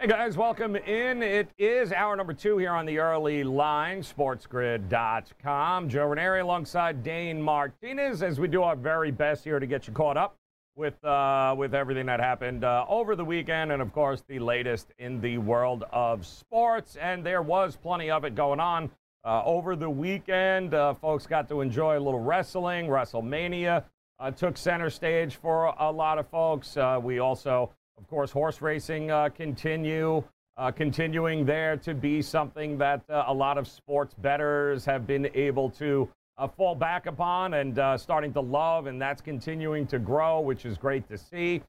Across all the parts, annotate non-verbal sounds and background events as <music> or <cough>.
Hey guys, welcome in. It is hour number two here on the early line, sportsgrid.com. Joe Ranieri alongside Dane Martinez as we do our very best here to get you caught up with uh, with everything that happened uh, over the weekend and, of course, the latest in the world of sports. And there was plenty of it going on uh, over the weekend. Uh, folks got to enjoy a little wrestling. WrestleMania uh, took center stage for a lot of folks. Uh, we also of course, horse racing uh, continue, uh, continuing there to be something that uh, a lot of sports bettors have been able to uh, fall back upon and uh, starting to love, and that's continuing to grow, which is great to see.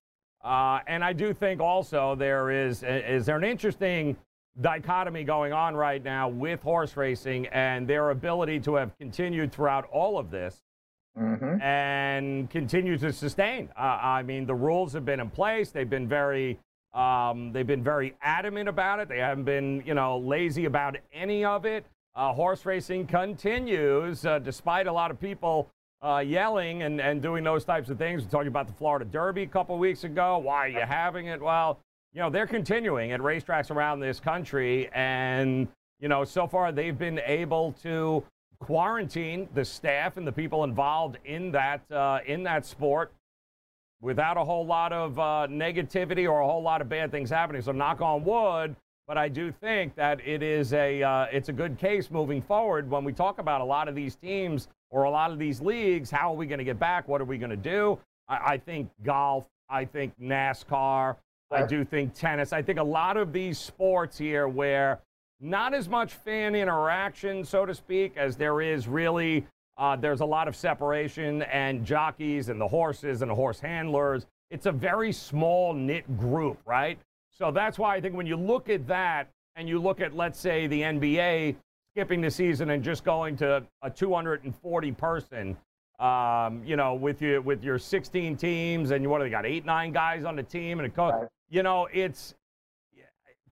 Uh, and I do think also there is is there an interesting dichotomy going on right now with horse racing and their ability to have continued throughout all of this mm-hmm. and continue to sustain. Uh, I mean, the rules have been in place. They've been very, um, they've been very adamant about it. They haven't been, you know, lazy about any of it. Uh, horse racing continues, uh, despite a lot of people uh, yelling and, and doing those types of things. We're talking about the Florida Derby a couple weeks ago. Why are you having it? Well, you know, they're continuing at racetracks around this country. And, you know, so far they've been able to quarantine the staff and the people involved in that uh, in that sport without a whole lot of uh, negativity or a whole lot of bad things happening. So knock on wood. But I do think that it is a uh, it's a good case moving forward when we talk about a lot of these teams or a lot of these leagues. How are we going to get back? What are we going to do? I, I, think golf. I think NASCAR. I do think tennis. I think a lot of these sports here where not as much fan interaction, so to speak, as there is really. Uh, there's a lot of separation, and jockeys and the horses and the horse handlers. It's a very small knit group, right? So that's why I think when you look at that and you look at, let's say, the NBA skipping the season and just going to a 240 person, um, you know, with you with your 16 teams and you what do they got eight nine guys on the team and a coach. Right. You know, it's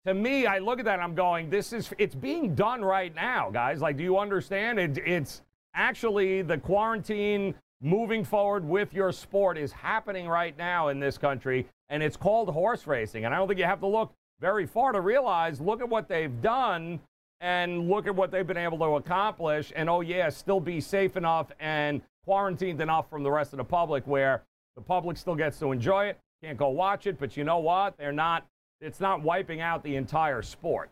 to me, I look at that and I'm going, this is, it's being done right now, guys. Like, do you understand? It, it's actually the quarantine moving forward with your sport is happening right now in this country, and it's called horse racing. And I don't think you have to look very far to realize, look at what they've done and look at what they've been able to accomplish. And oh, yeah, still be safe enough and quarantined enough from the rest of the public where the public still gets to enjoy it. Can't go watch it, but you know what? They're not it's not wiping out the entire sport.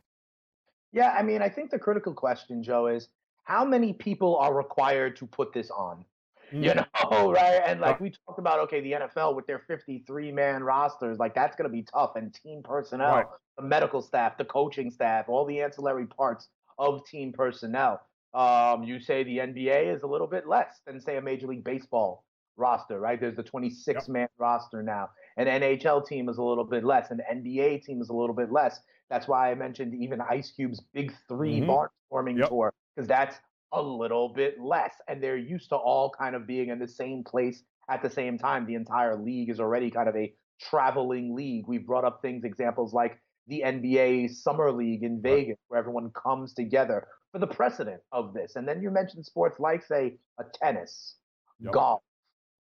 Yeah, I mean, I think the critical question, Joe, is how many people are required to put this on? You know, <laughs> right? And like we talked about, okay, the NFL with their 53 man rosters, like that's going to be tough. And team personnel, right. the medical staff, the coaching staff, all the ancillary parts of team personnel. Um, you say the NBA is a little bit less than, say, a Major League Baseball roster, right? There's the 26 man yep. roster now. An NHL team is a little bit less. An NBA team is a little bit less. That's why I mentioned even Ice Cube's Big 3 mm-hmm. Barnstorming yep. tour, because that's a little bit less. And they're used to all kind of being in the same place at the same time. The entire league is already kind of a traveling league. We've brought up things, examples like the NBA Summer League in Vegas, right. where everyone comes together for the precedent of this. And then you mentioned sports like, say, a tennis, yep. golf,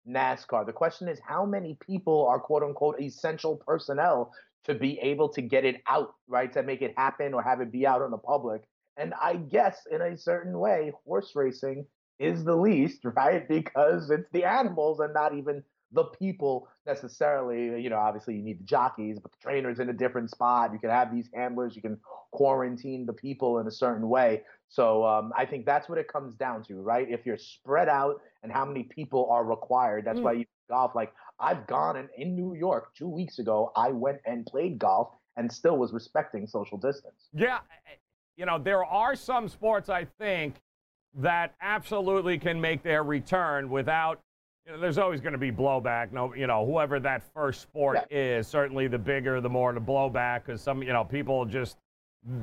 NASCAR. The question is how many people are quote unquote essential personnel to be able to get it out, right? To make it happen or have it be out in the public. And I guess in a certain way, horse racing is the least, <laughs> right? Because it's the animals and not even the people necessarily. You know, obviously you need the jockeys, but the trainer's in a different spot. You can have these handlers, you can quarantine the people in a certain way. So um, I think that's what it comes down to, right? If you're spread out and how many people are required, that's mm. why you golf. Like I've gone and in New York two weeks ago, I went and played golf and still was respecting social distance. Yeah, you know there are some sports I think that absolutely can make their return without. You know, there's always going to be blowback. No, you know, whoever that first sport yeah. is, certainly the bigger, the more the blowback, because some, you know, people just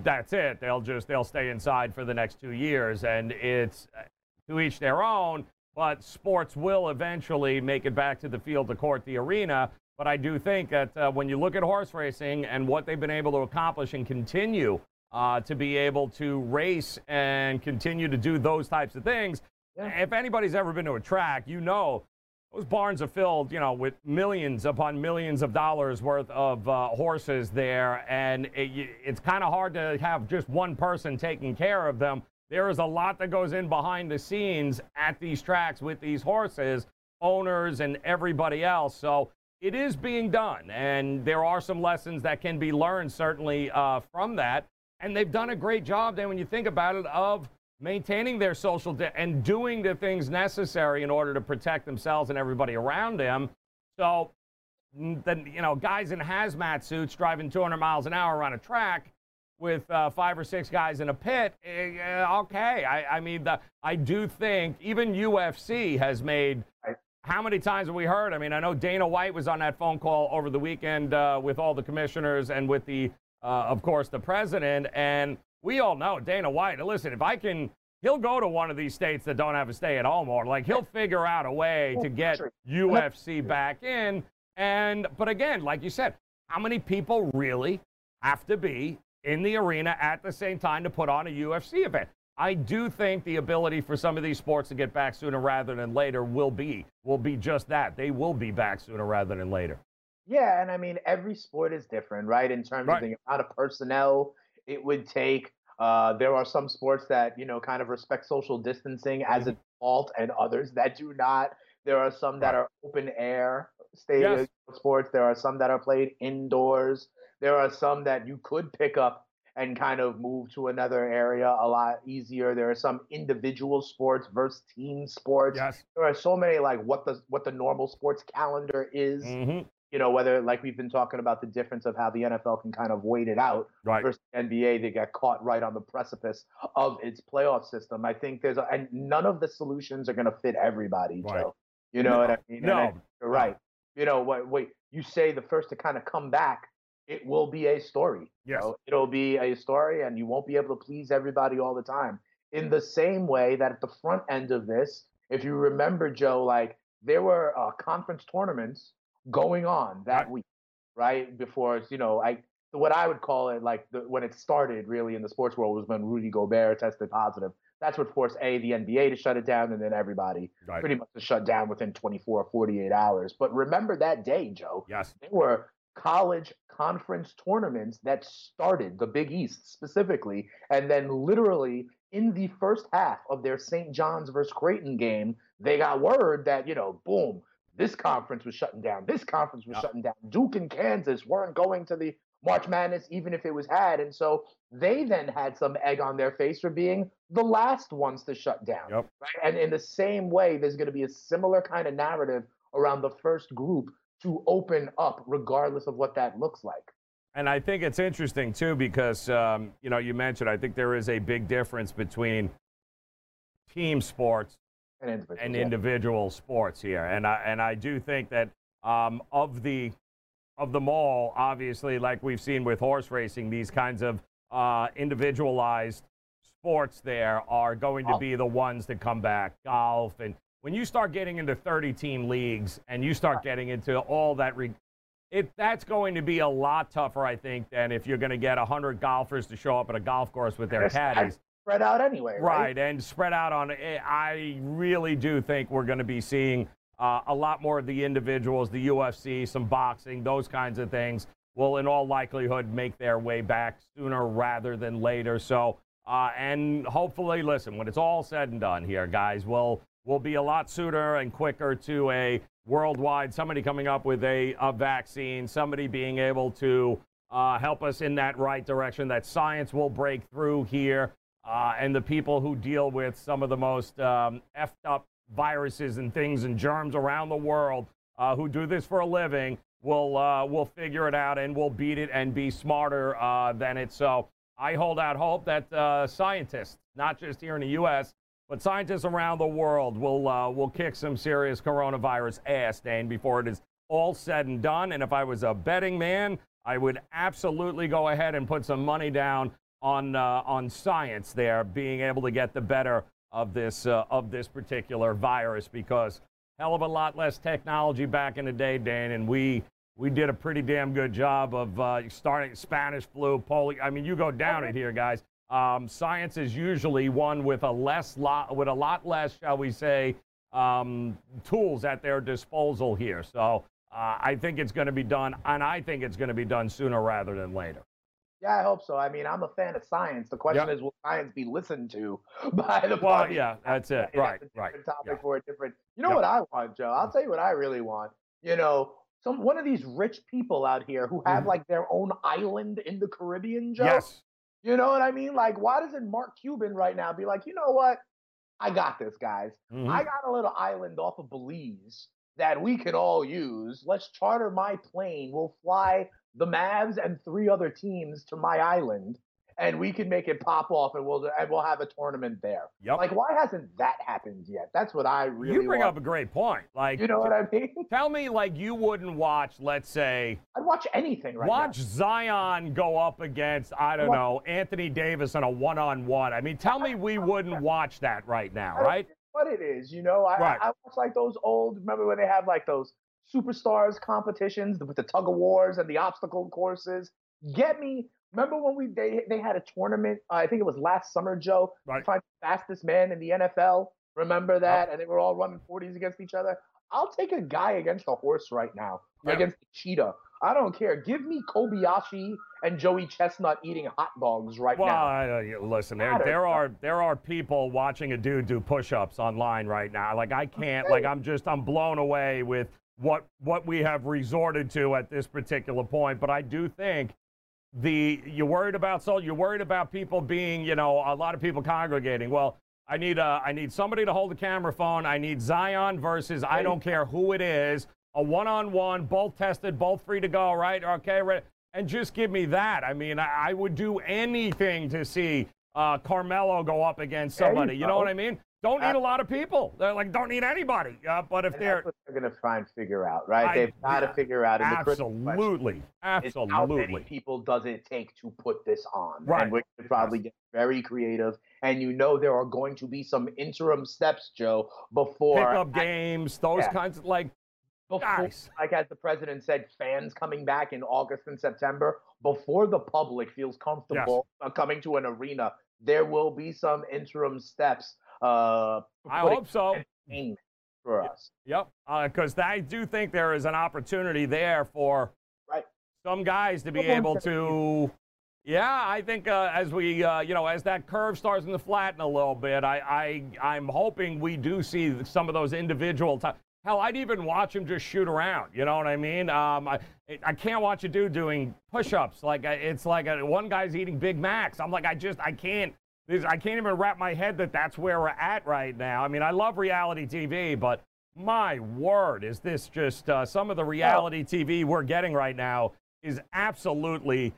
that's it. They'll just they'll stay inside for the next two years, and it's uh, to each their own. but sports will eventually make it back to the field, the court, the arena. But I do think that uh, when you look at horse racing and what they've been able to accomplish and continue uh, to be able to race and continue to do those types of things, yeah. if anybody's ever been to a track, you know those barns are filled, you know, with millions upon millions of dollars worth of uh, horses there, and it, it's kind of hard to have just one person taking care of them. There is a lot that goes in behind the scenes at these tracks with these horses, owners, and everybody else. So it is being done, and there are some lessons that can be learned certainly uh, from that. And they've done a great job. Then, when you think about it, of maintaining their social di- and doing the things necessary in order to protect themselves and everybody around them. So, then you know, guys in hazmat suits driving 200 miles an hour on a track with uh, five or six guys in a pit. Eh, okay, I, I mean, the, I do think even UFC has made. How many times have we heard? I mean, I know Dana White was on that phone call over the weekend uh, with all the commissioners and with the, uh, of course, the president, and we all know Dana White. Listen, if I can, he'll go to one of these states that don't have a stay at home order. Like he'll figure out a way to get UFC back in. And but again, like you said, how many people really have to be in the arena at the same time to put on a UFC event? I do think the ability for some of these sports to get back sooner rather than later will be will be just that. They will be back sooner rather than later. Yeah, and I mean every sport is different, right? In terms right. of the amount of personnel it would take. Uh, there are some sports that you know kind of respect social distancing as a mm-hmm. default, and others that do not. There are some that are open air stadium yes. sports. There are some that are played indoors. There are some that you could pick up and kind of move to another area a lot easier. There are some individual sports versus team sports. Yes. There are so many like what the what the normal sports calendar is. Mm-hmm you know, whether like we've been talking about the difference of how the NFL can kind of wait it out right. versus NBA, they get caught right on the precipice of its playoff system. I think there's a, and none of the solutions are going to fit everybody, right. Joe. You know no, what I mean? No, I, you're right. You know what? Wait, you say the first to kind of come back. It will be a story. Yes. You know? It'll be a story, and you won't be able to please everybody all the time. In the same way that at the front end of this, if you remember, Joe, like there were uh, conference tournaments going on that right. week, right before you know, I what I would call it like the, when it started really in the sports world was when Rudy Gobert tested positive. That's what forced a the NBA to shut it down, and then everybody right. pretty much to shut down within 24 or 48 hours. But remember that day, Joe. Yes, there were college conference tournaments that started the Big East specifically, and then literally in the first half of their St. John's versus Creighton game, they got word that you know, boom, this conference was shutting down. This conference was yep. shutting down. Duke and Kansas weren't going to the March Madness, even if it was had. And so they then had some egg on their face for being the last ones to shut down. Yep. Right? And in the same way, there's going to be a similar kind of narrative around the first group to open up, regardless of what that looks like. And I think it's interesting too because um, you know you mentioned I think there is a big difference between team sports and individual, and individual sports here. And I and I do think that um, of the of them all, obviously, like we've seen with horse racing, these kinds of uh, individualized sports there are going to be the ones that come back. Golf and when you start getting into 30 team leagues and you start getting into all that. Re- it, that's going to be a lot tougher, I think, than if you're going to get 100 golfers to show up at a golf course with their caddies spread out anyway. Right, right? and spread out on. Eh, I really do think we're going to be seeing uh, a lot more of the individuals, the UFC, some boxing, those kinds of things will, in all likelihood, make their way back sooner rather than later. So, uh, and hopefully, listen, when it's all said and done here, guys, we'll we'll be a lot sooner and quicker to a worldwide somebody coming up with a, a vaccine, somebody being able to uh, help us in that right direction. That science will break through here uh, and the people who deal with some of the most um, effed up viruses and things and germs around the world uh, who do this for a living will uh, will figure it out and will beat it and be smarter uh, than it. So I hold out hope that uh, scientists, not just here in the U.S., but scientists around the world will uh, will kick some serious coronavirus ass, Dane, before it is all said and done. And if I was a betting man, I would absolutely go ahead and put some money down on uh, on science there being able to get the better of this uh, of this particular virus because hell of a lot less technology back in the day, Dan, and we we did a pretty damn good job of uh, starting Spanish flu, polio. I mean, you go down it here, guys. Um, science is usually won with a less lot with a lot less, shall we say, um, tools at their disposal here. So uh, I think it's going to be done, and I think it's going to be done sooner rather than later. Yeah, I hope so. I mean, I'm a fan of science. The question yep. is, will science be listened to <laughs> by the well, party? yeah, that's it. right, right. Topic yeah. for a different. You know yep. what I want, Joe? I'll tell you what I really want. You know, some one of these rich people out here who have mm. like their own island in the Caribbean, Joe. Yes. You know what I mean? Like, why doesn't Mark Cuban right now be like, you know what? I got this, guys. Mm-hmm. I got a little island off of Belize that we can all use. Let's charter my plane. We'll fly the Mavs and three other teams to my island, and we can make it pop off, and we'll and we'll have a tournament there. Yep. Like, why hasn't that happened yet? That's what I really. You bring want. up a great point. Like, you know what I mean? <laughs> Tell me, like, you wouldn't watch, let's say, I'd watch anything right watch now. Zion go up against I don't what? know Anthony Davis in a one-on-one. I mean, tell me we wouldn't <laughs> watch that right now, right? what it is. You know, I, right. I, I watch like those old. Remember when they have like those superstars competitions with the tug of wars and the obstacle courses? Get me. Remember when we they they had a tournament? Uh, I think it was last summer, Joe. Right. Find the fastest man in the NFL. Remember that? And they were all running 40s against each other. I'll take a guy against a horse right now, against a cheetah. I don't care. Give me Kobayashi and Joey Chestnut eating hot dogs right well, now. Well, listen, there there are there are people watching a dude do push-ups online right now. Like I can't. Like I'm just I'm blown away with what what we have resorted to at this particular point. But I do think the you're worried about so you're worried about people being you know a lot of people congregating. Well, I need uh, I need somebody to hold the camera phone. I need Zion versus I don't care who it is a one-on-one, both tested, both free to go, right? Okay, right. And just give me that. I mean, I, I would do anything to see uh, Carmelo go up against somebody. You, you know what I mean? Don't need a lot of people. They're like, don't need anybody. Uh, but if they're, they're going to try and figure out, right? I, They've got yeah, to figure out. Absolutely, absolutely. How many people does it take to put this on? Right. And we could probably get very creative. And you know there are going to be some interim steps, Joe, before pickup games, those yeah. kinds of like before, nice. like as the president said, fans coming back in August and September, before the public feels comfortable yes. coming to an arena, there will be some interim steps. Uh, I hope so. For us. Yep, because uh, I do think there is an opportunity there for right. some guys to be able to. Yeah, I think uh, as we, uh, you know, as that curve starts to flatten a little bit, I, I, I'm hoping we do see some of those individual. T- Hell, I'd even watch him just shoot around. You know what I mean? Um, I, I can't watch a dude doing push-ups. Like it's like a, one guy's eating Big Macs. I'm like, I just, I can't. I can't even wrap my head that that's where we're at right now. I mean, I love reality TV, but my word, is this just uh, some of the reality TV we're getting right now is absolutely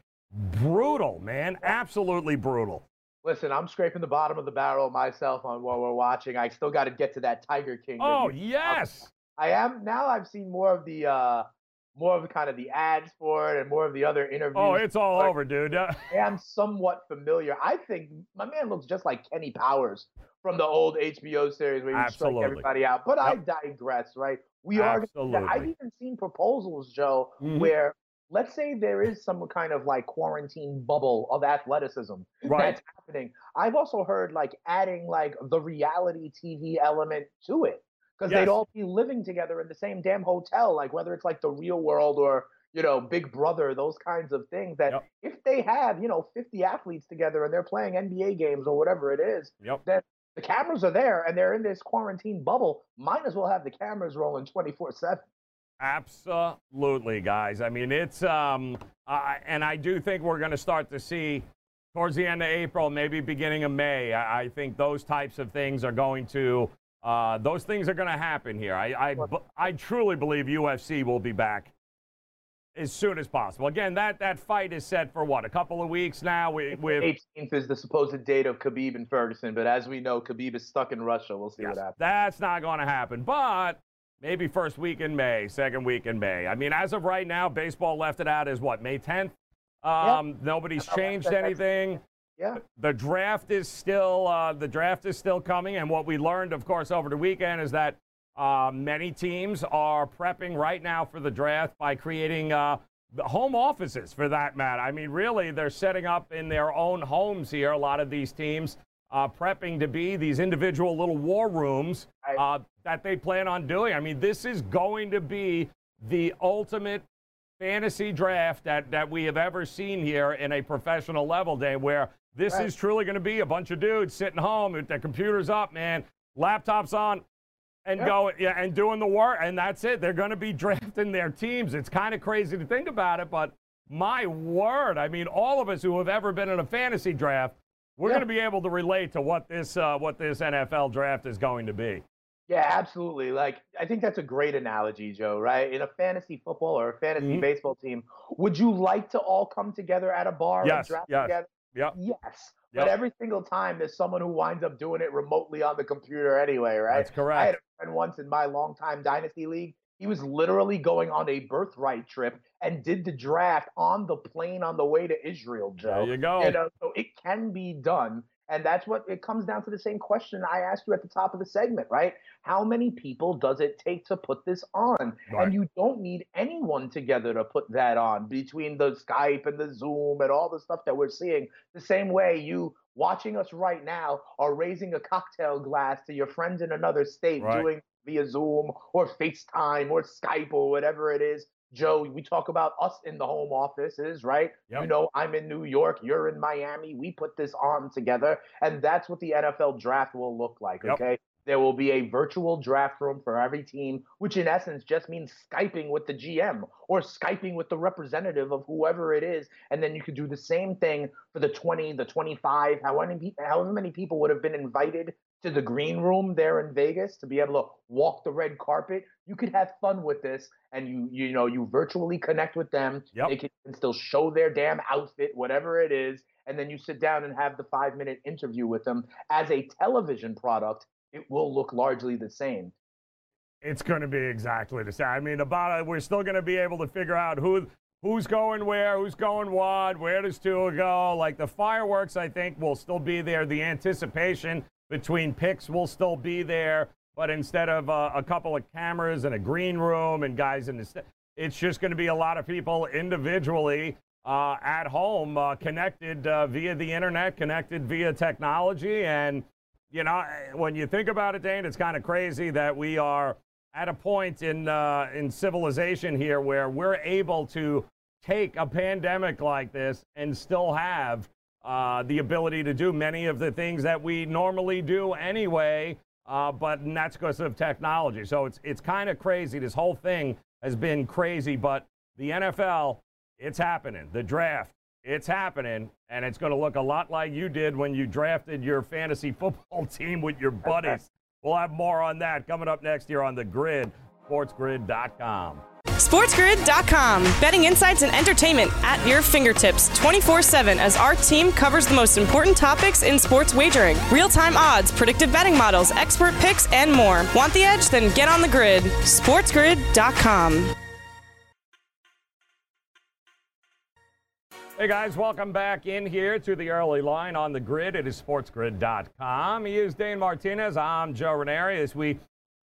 brutal, man. Absolutely brutal. Listen, I'm scraping the bottom of the barrel myself on what we're watching. I still got to get to that Tiger King. Oh yes, I am now. I've seen more of the uh, more of kind of the ads for it and more of the other interviews. Oh, it's all over, dude. I am somewhat familiar. I think my man looks just like Kenny Powers from the old HBO series where you strike everybody out. But yep. I digress, right? We Absolutely. are. I've even seen proposals, Joe, mm-hmm. where let's say there is some kind of like quarantine bubble of athleticism right. that's happening. I've also heard like adding like the reality TV element to it because yes. they'd all be living together in the same damn hotel, like whether it's like the real world or you know Big Brother, those kinds of things. That yep. if they have you know 50 athletes together and they're playing NBA games or whatever it is, yep. then the cameras are there and they're in this quarantine bubble. Might as well have the cameras rolling 24 seven. Absolutely, guys. I mean, it's um, uh, and I do think we're going to start to see towards the end of April, maybe beginning of May. I, I think those types of things are going to uh, those things are going to happen here. I, I, I truly believe UFC will be back as soon as possible. Again, that, that fight is set for what a couple of weeks now. We, with 18th is the supposed date of Khabib and Ferguson, but as we know, Khabib is stuck in Russia. We'll see yes, what happens. That's not going to happen, but maybe first week in May, second week in May. I mean, as of right now, baseball left it out as what, May 10th? Um, yep. Nobody's changed anything. Yeah. The draft is still uh, the draft is still coming, and what we learned, of course, over the weekend is that uh, many teams are prepping right now for the draft by creating uh, home offices, for that matter. I mean, really, they're setting up in their own homes here. A lot of these teams uh, prepping to be these individual little war rooms uh, that they plan on doing. I mean, this is going to be the ultimate fantasy draft that, that we have ever seen here in a professional level day where this right. is truly going to be a bunch of dudes sitting home with their computers up, man, laptops on, and yep. going yeah, and doing the work, and that's it. They're going to be <laughs> drafting their teams. It's kind of crazy to think about it, but my word, I mean, all of us who have ever been in a fantasy draft, we're going to be able to relate to what this uh, what this NFL draft is going to be. Yeah, absolutely. Like I think that's a great analogy, Joe. Right? In a fantasy football or a fantasy mm-hmm. baseball team, would you like to all come together at a bar yes, and draft yes. together? Yep. Yes. Yep. But every single time there's someone who winds up doing it remotely on the computer anyway, right? That's correct. I had a friend once in my longtime dynasty league. He was literally going on a birthright trip and did the draft on the plane on the way to Israel, Joe. There you go. You know, so it can be done. And that's what it comes down to the same question I asked you at the top of the segment, right? How many people does it take to put this on? Right. And you don't need anyone together to put that on between the Skype and the Zoom and all the stuff that we're seeing. The same way you watching us right now are raising a cocktail glass to your friends in another state right. doing via Zoom or FaceTime or Skype or whatever it is. Joe, we talk about us in the home offices, right? Yep. You know, I'm in New York, you're in Miami. We put this on together, and that's what the NFL draft will look like, yep. okay? There will be a virtual draft room for every team, which in essence just means Skyping with the GM or Skyping with the representative of whoever it is. And then you could do the same thing for the 20, the 25, however many, however many people would have been invited to the green room there in Vegas to be able to walk the red carpet. You could have fun with this and you you know you virtually connect with them. Yep. They can still show their damn outfit, whatever it is, and then you sit down and have the 5-minute interview with them as a television product. It will look largely the same. It's going to be exactly the same. I mean, about it, we're still going to be able to figure out who who's going where, who's going what, where does Tua go. Like the fireworks, I think will still be there. The anticipation between picks will still be there, but instead of uh, a couple of cameras and a green room and guys in the, st- it's just going to be a lot of people individually uh, at home, uh, connected uh, via the internet, connected via technology, and you know when you think about it, Dane, it's kind of crazy that we are at a point in uh, in civilization here where we're able to take a pandemic like this and still have uh, the ability to do many of the things that we normally do anyway. Uh, but that's because of technology. So it's it's kind of crazy. This whole thing has been crazy. But the NFL, it's happening. The draft, it's happening, and it's going to look a lot like you did when you drafted your fantasy <laughs> football team with your buddies. <laughs> we'll have more on that coming up next year on the Grid, SportsGrid.com. SportsGrid.com. Betting insights and entertainment at your fingertips 24 7 as our team covers the most important topics in sports wagering real time odds, predictive betting models, expert picks, and more. Want the edge? Then get on the grid. SportsGrid.com. Hey guys, welcome back in here to the early line on the grid. It is sportsgrid.com. He is Dane Martinez. I'm Joe Ranieri as we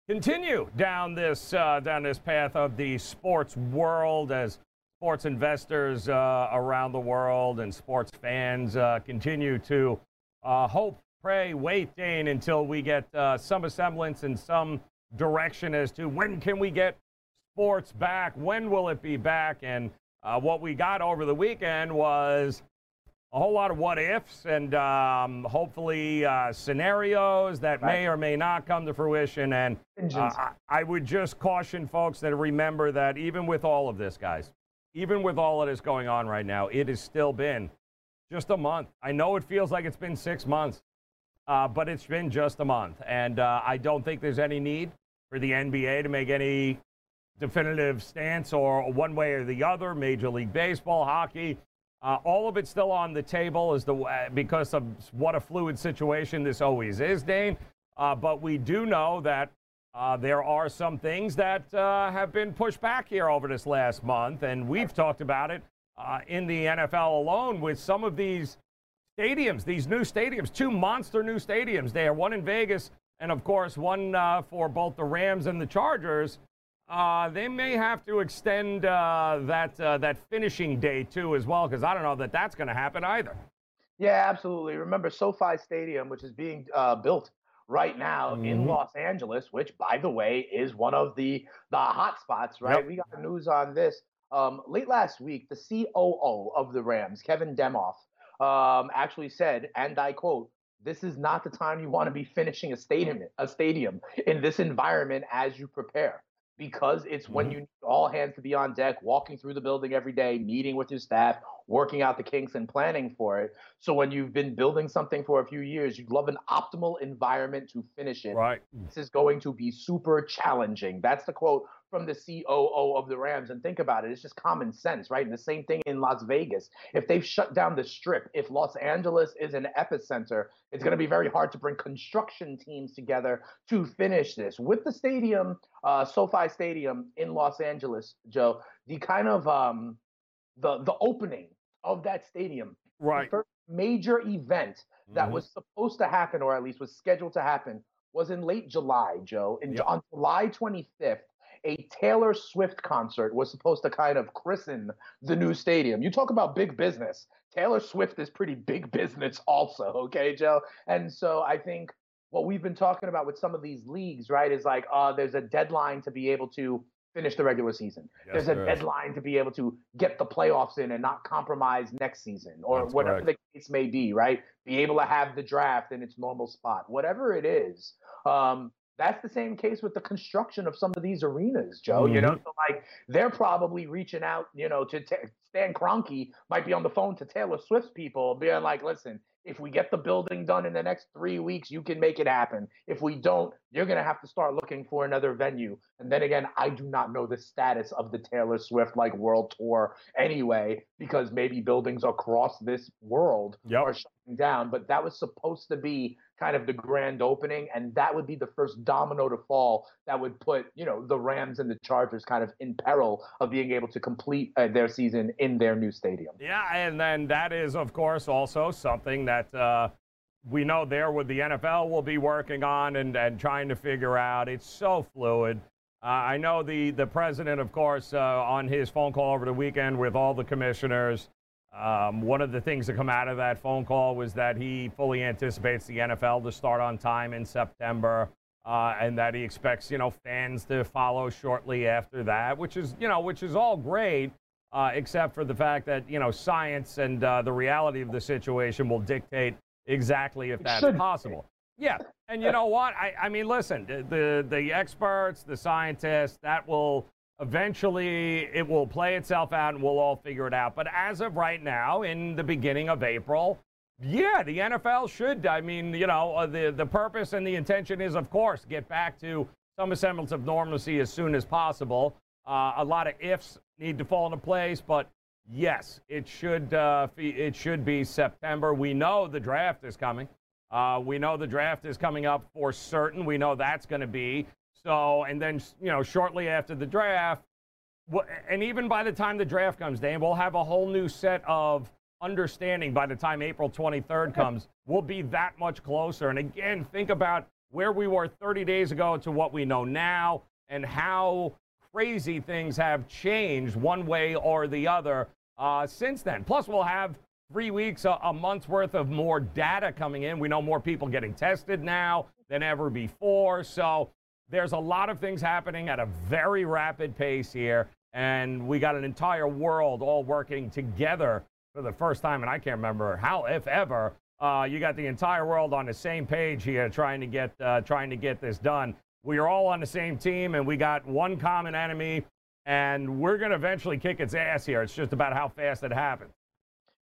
continue down this uh, down this path of the sports world as sports investors uh, around the world and sports fans uh, continue to uh, hope, pray, wait, Dane, until we get uh, some semblance and some direction as to when can we get sports back, when will it be back, and uh, what we got over the weekend was a whole lot of what ifs and um, hopefully uh, scenarios that right. may or may not come to fruition. And uh, I, would just caution folks that remember that even with all of this, guys, even with all of this going on right now, it has still been just a month. I know it feels like it's been six months, uh, but it's been just a month. And uh, I don't think there's any need for the NBA to make any definitive stance or one way or the other. Major League Baseball, hockey, uh, all of it's still on the table as the uh, because of what a fluid situation this always is, Dane. Uh, but we do know that uh, there are some things that uh, have been pushed back here over this last month, and we've talked about it in the NFL alone with some of these stadiums, these new stadiums, two monster new stadiums there, one in Vegas and, of course, one for both the Rams and the Chargers. Uh, they may have to extend uh, that uh, that finishing day too as well because I don't know that that's going to happen either. Yeah, absolutely. Remember SoFi Stadium, which is being uh, built right now mm-hmm. in Los Angeles, which, by the way, is one of the the hot spots. Right, yep. we got news on this um, late last week. The COO of the Rams, Kevin Demoff, um, actually said, and I quote, this is not the time you want to be finishing a stadium a stadium in this environment as you prepare because it's when mm-hmm. you need all hands to be on deck, walking through the building every day, meeting with your staff, working out the kinks and planning for it. So when you've been building something for a few years, you'd love an optimal environment to finish it. Right. This is going to be super challenging. That's the quote from the COO of the Rams. And think about it, it's just common sense, right? And the same thing in Las Vegas. If they've shut down the strip, if Los Angeles is an epicenter, it's going to be very hard to bring construction teams together to finish this. With the stadium, uh, SoFi Stadium in Los Angeles, Joe, the kind of um, the the opening of that stadium, right? The first major event that mm-hmm. was supposed to happen, or at least was scheduled to happen, was in late July, Joe. In, yep. On July 25th, a Taylor Swift concert was supposed to kind of christen the new stadium. You talk about big business. Taylor Swift is pretty big <laughs> business, also, okay, Joe? And so I think what we've been talking about with some of these leagues, right, is like, uh, there's a deadline to be able to finish the regular season. Yes, there's a there deadline to be able to get the playoffs in and not compromise next season or That's whatever correct. the case may be, right? Be able to have the draft in its normal spot, whatever it is. Um, that's the same case with the construction of some of these arenas, Joe. Mm-hmm. You know, mm-hmm. so like they're probably reaching out, you know, to t- Stan Kroenke might be on the phone to Taylor Swift's people, being like, "Listen, if we get the building done in the next three weeks, you can make it happen. If we don't, you're going to have to start looking for another venue. And then again, I do not know the status of the Taylor Swift like world tour anyway, because maybe buildings across this world yep. are shutting down. But that was supposed to be kind of the grand opening, and that would be the first domino to fall that would put you know the Rams and the Chargers kind of in peril of being able to complete uh, their season in their new stadium. Yeah, and then that is of course also something that. Uh, we know there with the NFL will be working on and, and trying to figure out. It's so fluid. Uh, I know the, the president, of course, uh, on his phone call over the weekend with all the commissioners, um, one of the things that come out of that phone call was that he fully anticipates the NFL to start on time in September, uh, and that he expects you know fans to follow shortly after that, which is you know which is all great, uh, except for the fact that you know science and uh, the reality of the situation will dictate exactly if that's possible. Yeah, and you know what? I, I mean, listen, the the experts, the scientists, that will Eventually, it will play itself out and we'll all figure it out. But as of right now, in the beginning of April, yeah, the NFL should. I mean, you know, uh, the, the purpose and the intention is, of course, get back to some semblance of normalcy as soon as possible. Uh, a lot of ifs need to fall into place, but yes, it should, uh, it should be September. We know the draft is coming. Uh, we know the draft is coming up for certain. We know that's going to be so, and then, you know, shortly after the draft, and even by the time the draft comes, Dan, we'll have a whole new set of understanding by the time April 23rd comes. We'll be that much closer. And again, think about where we were 30 days ago to what we know now and how crazy things have changed one way or the other uh, since then. Plus, we'll have three weeks, a, a month's worth of more data coming in. We know more people getting tested now than ever before. So there's a lot of things happening at a very rapid pace here, and we got an entire world all working together for the first time, and I can't remember how, if ever. Uh, you got the entire world on the same page here, trying to get uh, trying to get this done. We are all on the same team, and we got one common enemy, and we're going to eventually kick its ass here. It's just about how fast it happens.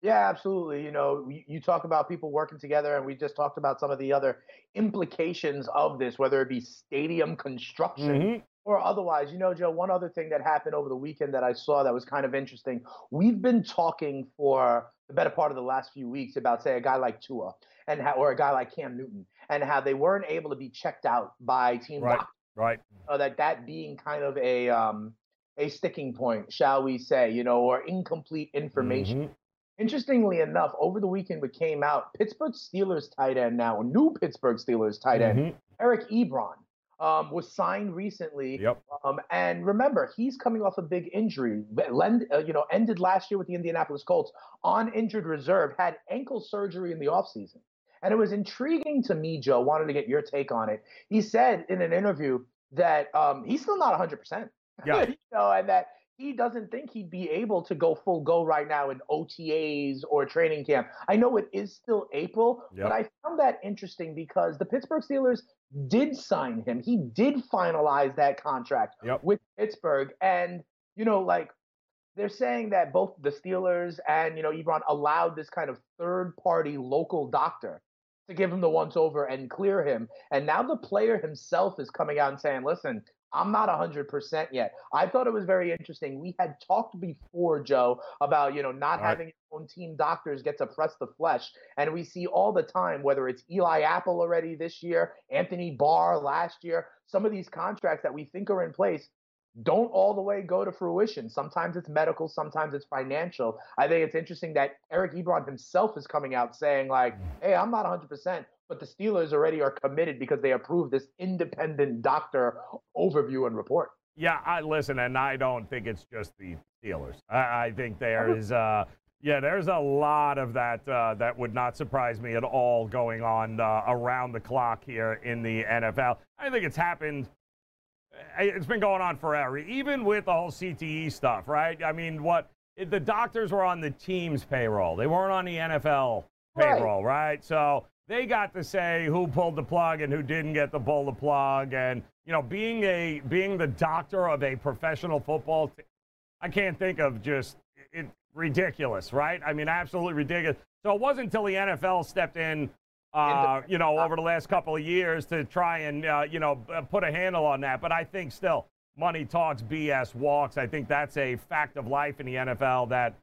Yeah, absolutely. You know, you, talk about people working together, and we just talked about some of the other implications of this, whether it be stadium construction mm-hmm. or otherwise. You know, Joe, one other thing that happened over the weekend that I saw that was kind of interesting. We've been talking for the better part of the last few weeks about, say, a guy like Tua and how, or a guy like Cam Newton, and how they weren't able to be checked out by team right, doctors. Right. Uh, that that being kind of a um, a sticking point, shall we say, you know, or incomplete information. Mm-hmm Interestingly enough, over the weekend, we came out, Pittsburgh Steelers tight end now, new Pittsburgh Steelers tight end, mm-hmm. Eric Ebron, um, was signed recently. Yep. Um, and remember, he's coming off a big injury. Lend, uh, you know, ended last year with the Indianapolis Colts on injured reserve, had ankle surgery in the offseason. And it was intriguing to me, Joe. Wanted to get your take on it. He said in an interview that um, he's still not 100%. Yeah. <laughs> you know, and that he doesn't think he'd be able to go full go right now in OTAs or training camp. I know it is still April, yep. but I found that interesting because the Pittsburgh Steelers did sign him. He did finalize that contract yep. with Pittsburgh. And, you know, like they're saying that both the Steelers and, you know, Ebron allowed this kind of third party local doctor to give him the once over and clear him. And now the player himself is coming out and saying, listen, I'm not 100% yet. I thought it was very interesting. We had talked before, Joe, about, you know, not right. having your own team doctors get to press the flesh. And we see all the time, whether it's Eli Apple already this year, Anthony Barr last year, some of these contracts that we think are in place don't all the way go to fruition. Sometimes it's medical, sometimes it's financial. I think it's interesting that Eric Ebron himself is coming out saying, like, mm. hey, I'm not 100%, but the Steelers already are committed because they approved this independent doctor overview and report. Yeah, I listen, and I don't think it's just the Steelers. I, I think there is, uh, yeah, there's a lot of that uh, that would not surprise me at all going on uh, around the clock here in the NFL. I think it's happened. Eh, it's been going on forever, even with the whole CTE stuff, right? I mean, what the doctors were on the team's payroll; they weren't on the NFL payroll, right? right? So they got to say who pulled the plug and who didn't get to pull the plug. And you know, being a being the doctor of a professional football, team, I can't think of just it ridiculous, right? I mean, absolutely ridiculous. So it wasn't until the NFL stepped in, uh, you know, over the last couple of years to try and uh, you know put a handle on that. But I think still, money talks, BS walks. I think that's a fact of life in the NFL that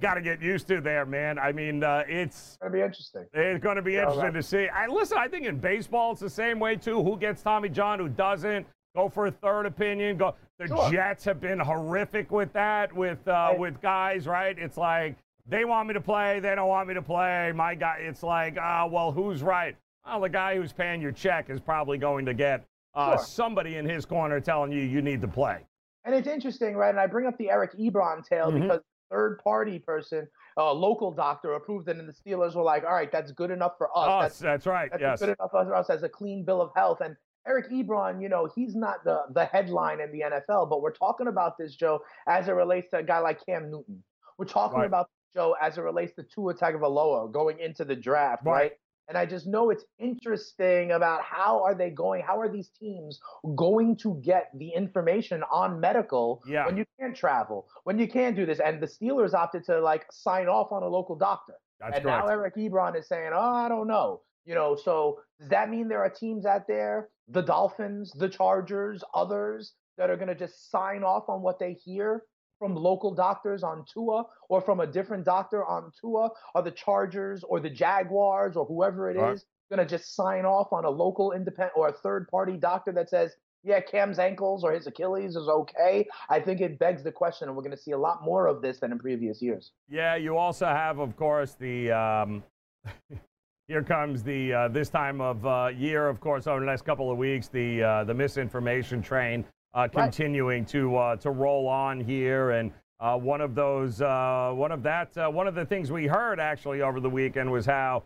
got to get used to there, man. I mean, uh, it's going to be interesting. It's going to be interesting to see. I listen. I think in baseball it's the same way too. Who gets Tommy John? Who doesn't? Go for a third opinion. Go. The sure. Jets have been horrific with that. With uh, right. with guys, right? It's like they want me to play. They don't want me to play. My guy. It's like, ah, uh, well, who's right? Well, the guy who's paying your check is probably going to get uh, sure. somebody in his corner telling you you need to play. And it's interesting, right? And I bring up the Eric Ebron tale mm-hmm. because third party person, a local doctor approved it, and the Steelers were like, all right, that's good enough for us. Us, that's, that's right. That's yes. good enough for us as a clean bill of health. And Eric Ebron, you know, he's not the the headline in the NFL, but we're talking about this, Joe, as it relates to a guy like Cam Newton. We're talking right. about Joe as it relates to Tua Tagovailoa going into the draft, right? right? And I just know it's interesting about how are they going? How are these teams going to get the information on medical yeah. when you can't travel, when you can't do this? And the Steelers opted to like sign off on a local doctor. That's and correct. now Eric Ebron is saying, "Oh, I don't know." You know, so does that mean there are teams out there, the Dolphins, the Chargers, others that are going to just sign off on what they hear from local doctors on Tua or from a different doctor on Tua? Are the Chargers or the Jaguars or whoever it is going to just sign off on a local independent or a third party doctor that says, yeah, Cam's ankles or his Achilles is okay? I think it begs the question, and we're going to see a lot more of this than in previous years. Yeah, you also have, of course, the. Um, <laughs> here comes the uh, this time of uh, year, of course, over the next couple of weeks, the uh, the misinformation train uh, continuing right. to uh, to roll on here. And uh, one of those, uh, one of that, uh, one of the things we heard actually over the weekend was how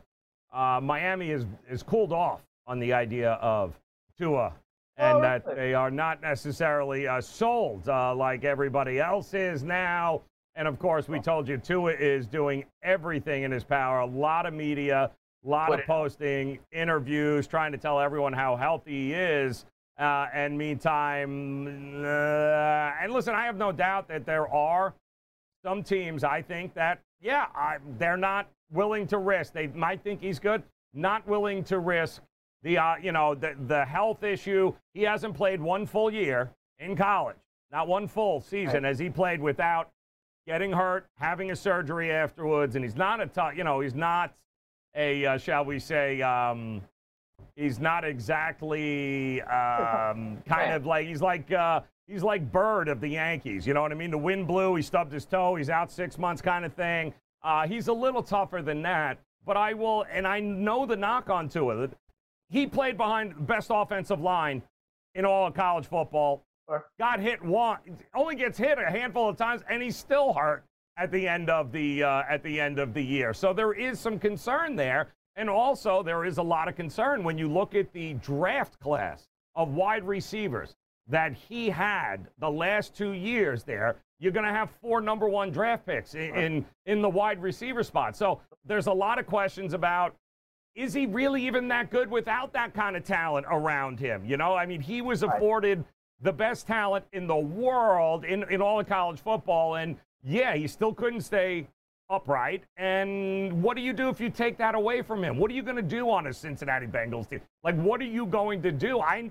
uh, Miami is is cooled off on the idea of Tua. And oh, that they are not necessarily sold like everybody else is now. And of course, we told you Tua is doing everything in his power. A lot of media, a lot of posting, interviews, trying to tell everyone how healthy he is. Uh, and meantime, uh, and listen, I have no doubt that there are some teams, I think, that, yeah, I, they're not willing to risk. They might think he's good, not willing to risk the, uh, you know, the, the health issue. He hasn't played one full year in college, not one full season as he played without getting hurt, having a surgery afterwards. And he's not a tough, you know, he's not a, uh, shall we say, um, he's not exactly um, <laughs> kind of like he's like uh, he's like Bird of the Yankees. You know what I mean? The wind blew. He stubbed his toe. He's out six months, kind of thing. Uh, he's a little tougher than that, but I will, and I know the knock on Tua. He played behind best offensive line in all of college football. Got hit one, only gets hit a handful of times, and he's still hurt at the end of the uh, at the end of the year. So there is some concern there, and also there is a lot of concern when you look at the draft class of wide receivers that he had the last two years there, you're going to have four number one draft picks in, in, in the wide receiver spot. So there's a lot of questions about is he really even that good without that kind of talent around him? You know, I mean, he was afforded the best talent in the world in, in all of college football, and yeah, he still couldn't stay upright. And what do you do if you take that away from him? What are you going to do on a Cincinnati Bengals team? Like, what are you going to do? I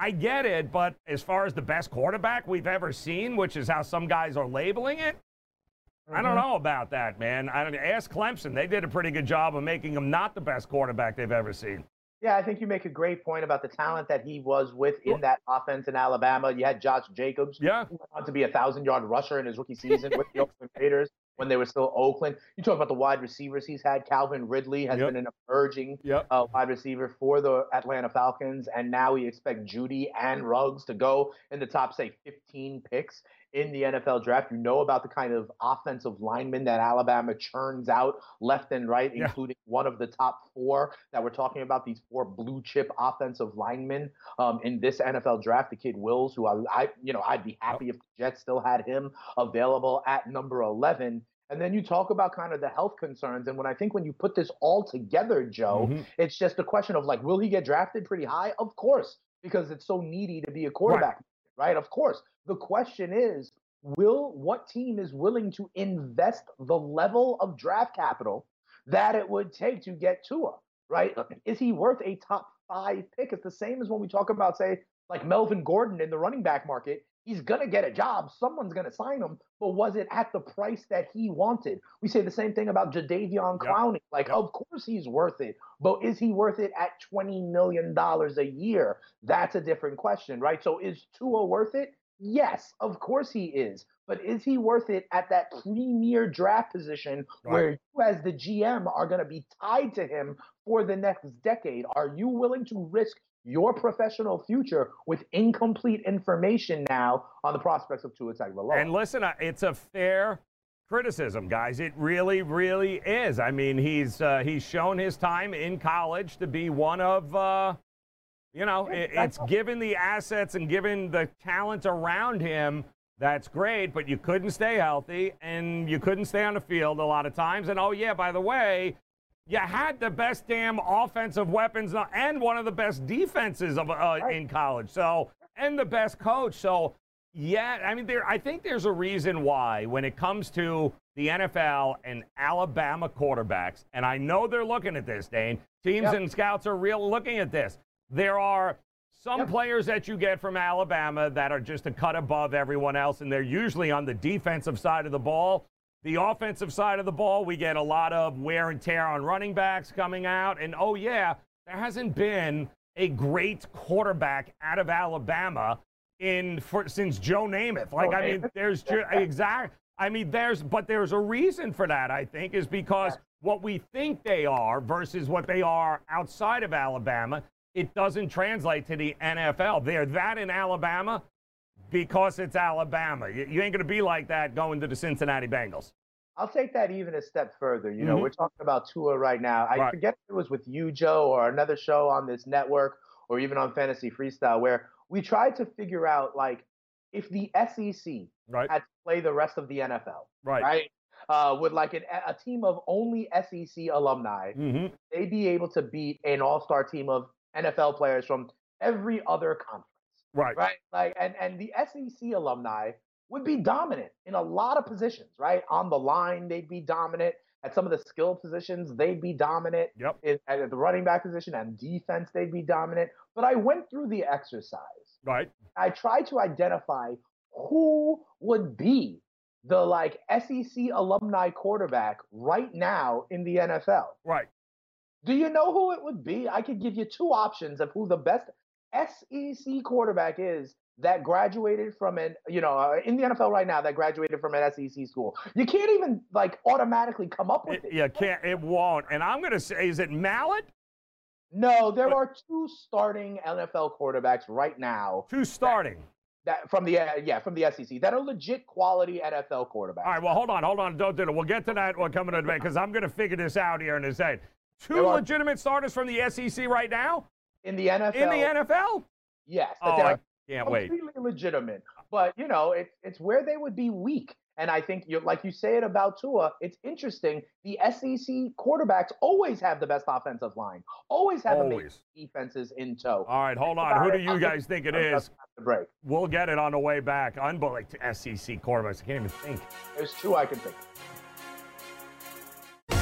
I get it, but as far as the best quarterback we've ever seen, which is how some guys are labeling it, mm-hmm. I don't mm-hmm. know about that, man. I don't ask Clemson; they did a pretty good job of making him not the best quarterback they've ever seen. Yeah, I think you make a great point about the talent that he was with in that offense in Alabama. You had Josh Jacobs, yeah, who went on to be a thousand yard rusher in his rookie season with the Oakland Raiders when they were still Oakland. You talk about the wide receivers he's had. Calvin Ridley has yep. been an emerging yep. uh, wide receiver for the Atlanta Falcons, and now we expect Jeudy and Ruggs to go in the top, say, 15 picks in the NFL draft. You know about the kind of offensive linemen that Alabama churns out left and right, yeah. including one of the top four that we're talking about, these four blue chip offensive linemen um, in this NFL draft. The kid Wills, who I, I, you know, I'd be happy if the Jets still had him available at number 11. And then you talk about kind of the health concerns. And when I think when you put this all together, Joe, mm-hmm. it's just a question of like, will he get drafted pretty high? Of course, because it's so needy to be a quarterback, right? Right? Of course. The question is, will what team is willing to invest the level of draft capital that it would take to get Tua, right? Uh, is he worth a top five pick? It's the same as when we talk about, say, like Melvin Gordon in the running back market. He's going to get a job. Someone's going to sign him. But was it at the price that he wanted? We say the same thing about Jadeveon Clowney. Yep. Like, yep. of course he's worth it. But is he worth it at $20 million a year? That's a different question, right? So is Tua worth it? Yes, of course he is. But is he worth it at that premier draft position right. where you, as the GM, are going to be tied to him for the next decade? Are you willing to risk your professional future with incomplete information now on the prospects of Tua Tagovailoa? And listen, it's a fair criticism, guys. It really, really is. I mean, he's uh, he's shown his time in college to be one of. Uh, you know, it, it's given the assets and given the talent around him. That's great, but you couldn't stay healthy and you couldn't stay on the field a lot of times. And oh, yeah, by the way, you had the best damn offensive weapons and one of the best defenses of, uh, in college. So, and the best coach. So, yeah, I mean, there. I think there's a reason why when it comes to the NFL and Alabama quarterbacks, and I know they're looking at this, Dane. Teams yep. and scouts are real looking at this. There are some yep. players that you get from Alabama that are just a cut above everyone else, and they're usually on the defensive side of the ball. The offensive side of the ball, we get a lot of wear and tear on running backs coming out. And oh, yeah, there hasn't been a great quarterback out of Alabama in for, since Joe Namath. Like, I mean, there's just <laughs> exact. I mean, there's, but there's a reason for that. I think is because what we think they are versus what they are outside of Alabama it doesn't translate to the NFL. They're that in Alabama because it's Alabama. You, you ain't going to be like that going to the Cincinnati Bengals. I'll take that even a step further. You know, mm-hmm. we're talking about Tua right now. I right. forget if it was with you, Joe, or another show on this network, or even on Fantasy Freestyle, where we tried to figure out like if the SEC right. had to play the rest of the NFL, right? Right. Uh, with like an, a team of only SEC alumni, mm-hmm. they'd be able to beat an all-star team of NFL players from every other conference. Right. Right. Like and and the SEC alumni would be dominant in a lot of positions, right? On the line, they'd be dominant. At some of the skill positions, they'd be dominant. Yep. In, at the running back position and defense, they'd be dominant. But I went through the exercise. Right. I tried to identify who would be the like SEC alumni quarterback right now in the NFL. Right. Do you know who it would be? I could give you two options of who the best SEC quarterback is that graduated from an, you know, uh, in the NFL right now that graduated from an SEC school. You can't even like automatically come up with it. it you can't. It won't. And I'm going to say, is it Mallett? No, there are two starting NFL quarterbacks right now. Two starting. That from the uh, yeah from the SEC that are legit quality NFL quarterbacks. All right, well hold on, hold on, don't do it. We'll get to that. We're coming to debate because I'm going to figure this out here in a second. Two legitimate starters from the SEC right now in the NFL. in the NFL. Yes, that Oh, I can't wait. completely legitimate. But you know, it's it's where they would be weak. And I think you like you say it about Tua, it's interesting. The SEC quarterbacks always have the best offensive line, always have Always. defenses in tow. All right, hold on. Who do you guys think it is? just have to break. We'll get it on the way back. Unbelievable SEC quarterbacks. I can't even think. There's two I can think. of.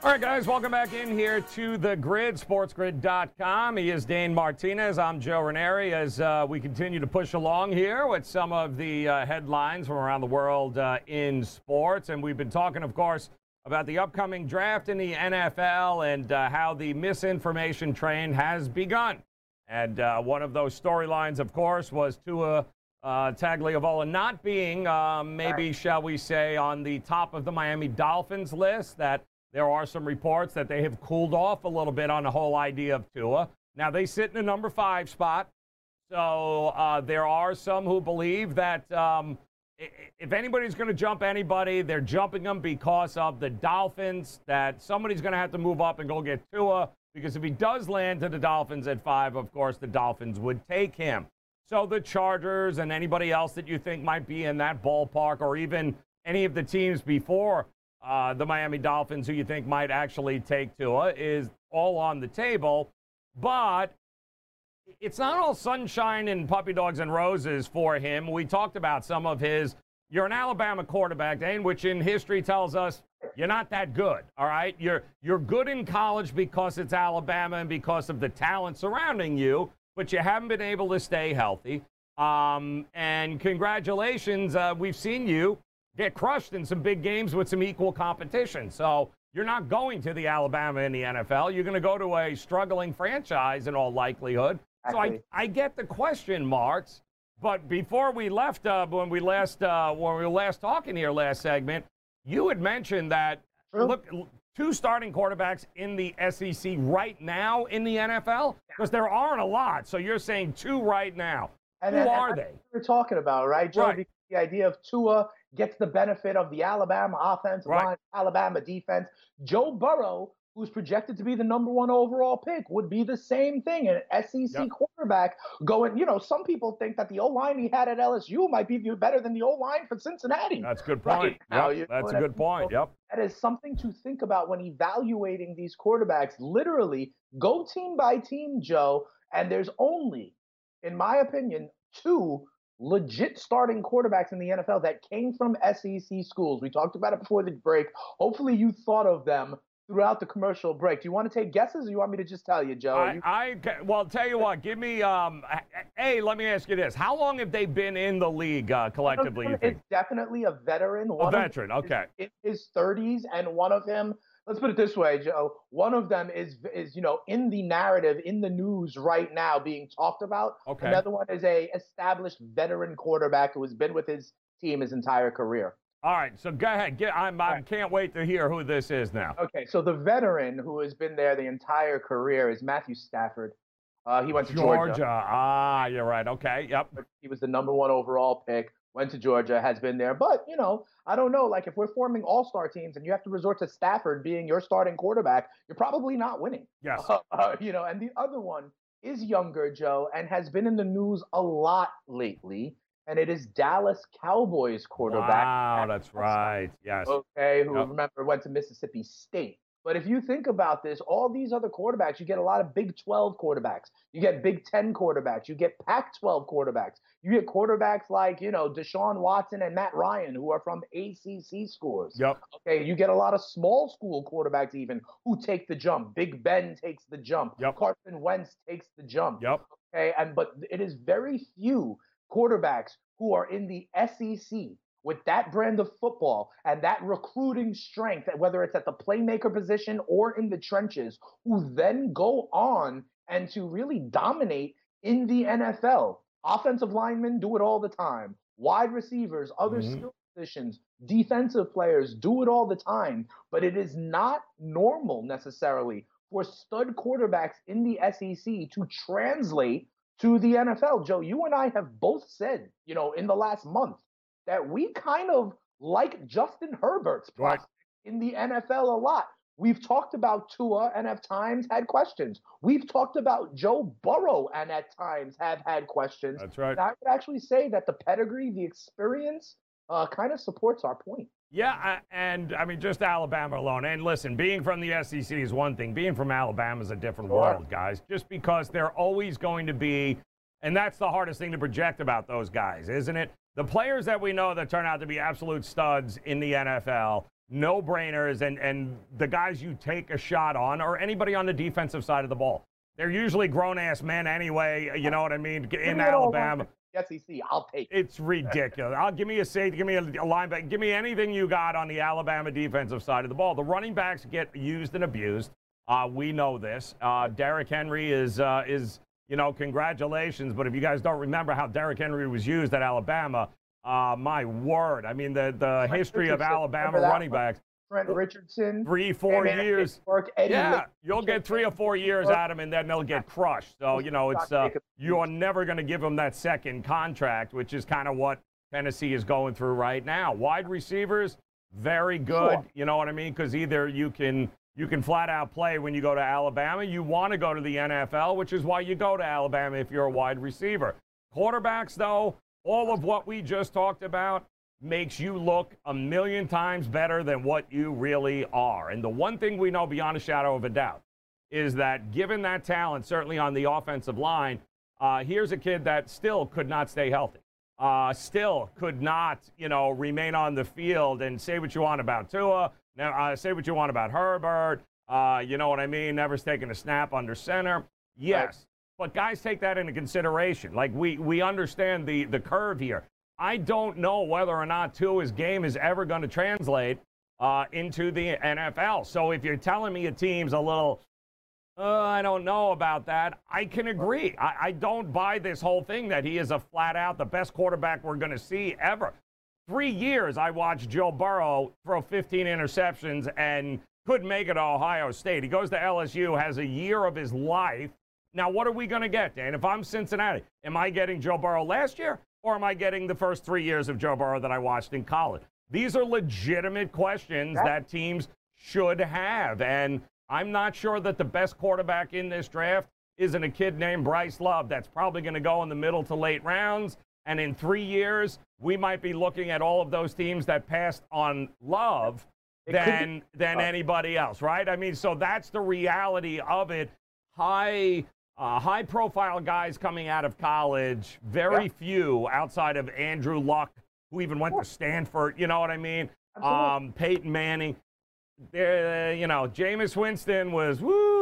All right, guys, welcome back in here to the grid, sportsgrid.com. He is Dane Martinez. I'm Joe Raineri as uh, we continue to push along here with some of the uh, headlines from around the world uh, in sports. And we've been talking, of course, about the upcoming draft in the NFL and uh, how the misinformation train has begun. And uh, one of those storylines, of course, was Tua uh, Tagliavola not being, um, maybe, shall we say, on the top of the Miami Dolphins list. That there are some reports that they have cooled off a little bit on the whole idea of Tua. Now they sit in the number five spot. So uh, there are some who believe that um, if anybody's going to jump anybody, they're jumping them because of the Dolphins. That somebody's going to have to move up and go get Tua because if he does land to the Dolphins at five, of course the Dolphins would take him. So the Chargers and anybody else that you think might be in that ballpark, or even any of the teams before uh, the Miami Dolphins who you think might actually take Tua, is all on the table. But it's not all sunshine and puppy dogs and roses for him. We talked about some of his. You're an Alabama quarterback, Dane, which in history tells us you're not that good. All right, you're you're good in college because it's Alabama and because of the talent surrounding you, but you haven't been able to stay healthy. Um, and congratulations, uh, we've seen you get crushed in some big games with some equal competition. So you're not going to the Alabama in the NFL. You're going to go to a struggling franchise in all likelihood. So I, I get the question marks. But before we left, uh, when we last uh, when we were last talking here last segment, you had mentioned that True. look two starting quarterbacks in the SEC right now in the NFL because there aren't a lot. So you're saying two right now. And Who and- and are that's they? We're talking about, right, Joe? Right. The idea of Tua gets the benefit of the Alabama offensive Right. line, Alabama defense. Joe Burrow, who's projected to be the number one overall pick, would be the same thing. An SEC Yep. quarterback going, you know, some people think that the O line he had at LSU might be better than the O line for Cincinnati. That's a good point. now, Yep, that's a good point. Yep. that is something to think about when evaluating these quarterbacks. Literally, go team by team, Joe. And there's only, in my opinion, two legit starting quarterbacks in the NFL that came from SEC schools. We talked about it before the break. Hopefully, you thought of them throughout the commercial break. Do you want to take guesses or you want me to just tell you, Joe? I, You- I well, tell you what. Give me. Um, hey, let me ask you this: How long have they been in the league uh, collectively? You One of think? them is definitely a veteran. A One them veteran. Okay. in his 30s, and one of him, let's put it this way, Joe. One of them is is you know in the narrative, in the news right now, being talked about. Okay. Another one is a established veteran quarterback who has been with his team his entire career. All right. So go ahead. Get, I'm, I right. can't wait to hear who this is now. Okay, so the veteran who has been there the entire career is Matthew Stafford. Uh, he went to Georgia. Ah, you're right. Okay. Yep. He was the number one overall pick. Went to Georgia, has been there. But you know, I don't know. Like if we're forming all-star teams and you have to resort to Stafford being your starting quarterback, you're probably not winning. Yes. <laughs> Uh, you know, and the other one is younger, Joe, and has been in the news a lot lately. And it is Dallas Cowboys quarterback. Wow, that's right. Yes. Okay, who Yep. remember went to Mississippi State. But if you think about this, all these other quarterbacks, you get a lot of Big 12 quarterbacks. You get Big 10 quarterbacks. You get Pac 12 quarterbacks. You get quarterbacks like, you know, Deshaun Watson and Matt Ryan, who are from ACC schools. Yep. Okay. You get a lot of small school quarterbacks, even who take the jump. Big Ben takes the jump. Yep. Carson Wentz takes the jump. Yep. Okay. And, but it is very few quarterbacks who are in the SEC with that brand of football and that recruiting strength, whether it's at the playmaker position or in the trenches, who then go on and to really dominate in the NFL. Offensive linemen do it all the time. Wide receivers, other mm-hmm. skill positions, defensive players do it all the time. But it is not normal necessarily for stud quarterbacks in the SEC to translate to the NFL. Joe, you and I have both said, you know, in the last month that we kind of like Justin Herbert's prospect right. in the NFL a lot. We've talked about Tua and at times had questions. We've talked about Joe Burrow and at times have had questions. That's right. And I would actually say that the pedigree, the experience, uh, kind of supports our point. Yeah, and I mean, just Alabama alone. And listen, being from the SEC is one thing. Being from Alabama is a different sure. world, guys. Just because they're always going to be, and that's the hardest thing to project about those guys, isn't it? The players that we know that turn out to be absolute studs in the NFL no brainers, and, and the guys you take a shot on, or anybody on the defensive side of the ball. They're usually grown ass men anyway. You know what I mean? In Alabama. SEC, I'll take it. It's ridiculous. I'll give me a safety, give me a, a linebacker, give me anything you got on the Alabama defensive side of the ball. The running backs get used and abused. Uh, we know this. Uh, Derrick Henry is uh, is you know congratulations, but if you guys don't remember how Derrick Henry was used at Alabama, uh, my word. I mean, the, the history of Alabama running backs. Trent Richardson. Three, four years. Work, yeah, you'll get three or four years out of him, and then they'll get crushed. So, you know, it's uh, you're never going to give them that second contract, which is kind of what Tennessee is going through right now. Wide receivers, very good. Sure. You know what I mean? Because either you can you can flat out play when you go to Alabama. You want to go to the NFL, which is why you go to Alabama if you're a wide receiver. Quarterbacks, though, all of what we just talked about makes you look a million times better than what you really are. And the one thing we know beyond a shadow of a doubt is that given that talent, certainly on the offensive line, uh, here's a kid that still could not stay healthy. Uh, still could not, you know, remain on the field and say what you want about Tua. Now, uh, say what you want about Herbert. Uh, you know what I mean? Never's taken a snap under center. Yes, but guys take that into consideration. Like we we understand the the curve here. I don't know whether or not Tua's game is ever going to translate uh, into the NFL. So if you're telling me a team's a little, uh, I don't know about that, I can agree. I, I don't buy this whole thing that he is a flat out the best quarterback we're going to see ever. Three years I watched Joe Burrow throw 15 interceptions and couldn't make it to Ohio State. He goes to LSU, has a year of his life now, what are we going to get, Dan? If I'm Cincinnati, am I getting Joe Burrow last year or am I getting the first three years of Joe Burrow that I watched in college? These are legitimate questions that teams should have. And I'm not sure that the best quarterback in this draft isn't a kid named Bryce Love that's probably going to go in the middle to late rounds. And in three years, we might be looking at all of those teams that passed on Love than than anybody else, right? I mean, so that's the reality of it. High uh, high profile guys coming out of college, very yeah. few outside of Andrew Luck, who even went to Stanford. You know what I mean? Um, Peyton Manning. Uh, you know, Jameis Winston was woo.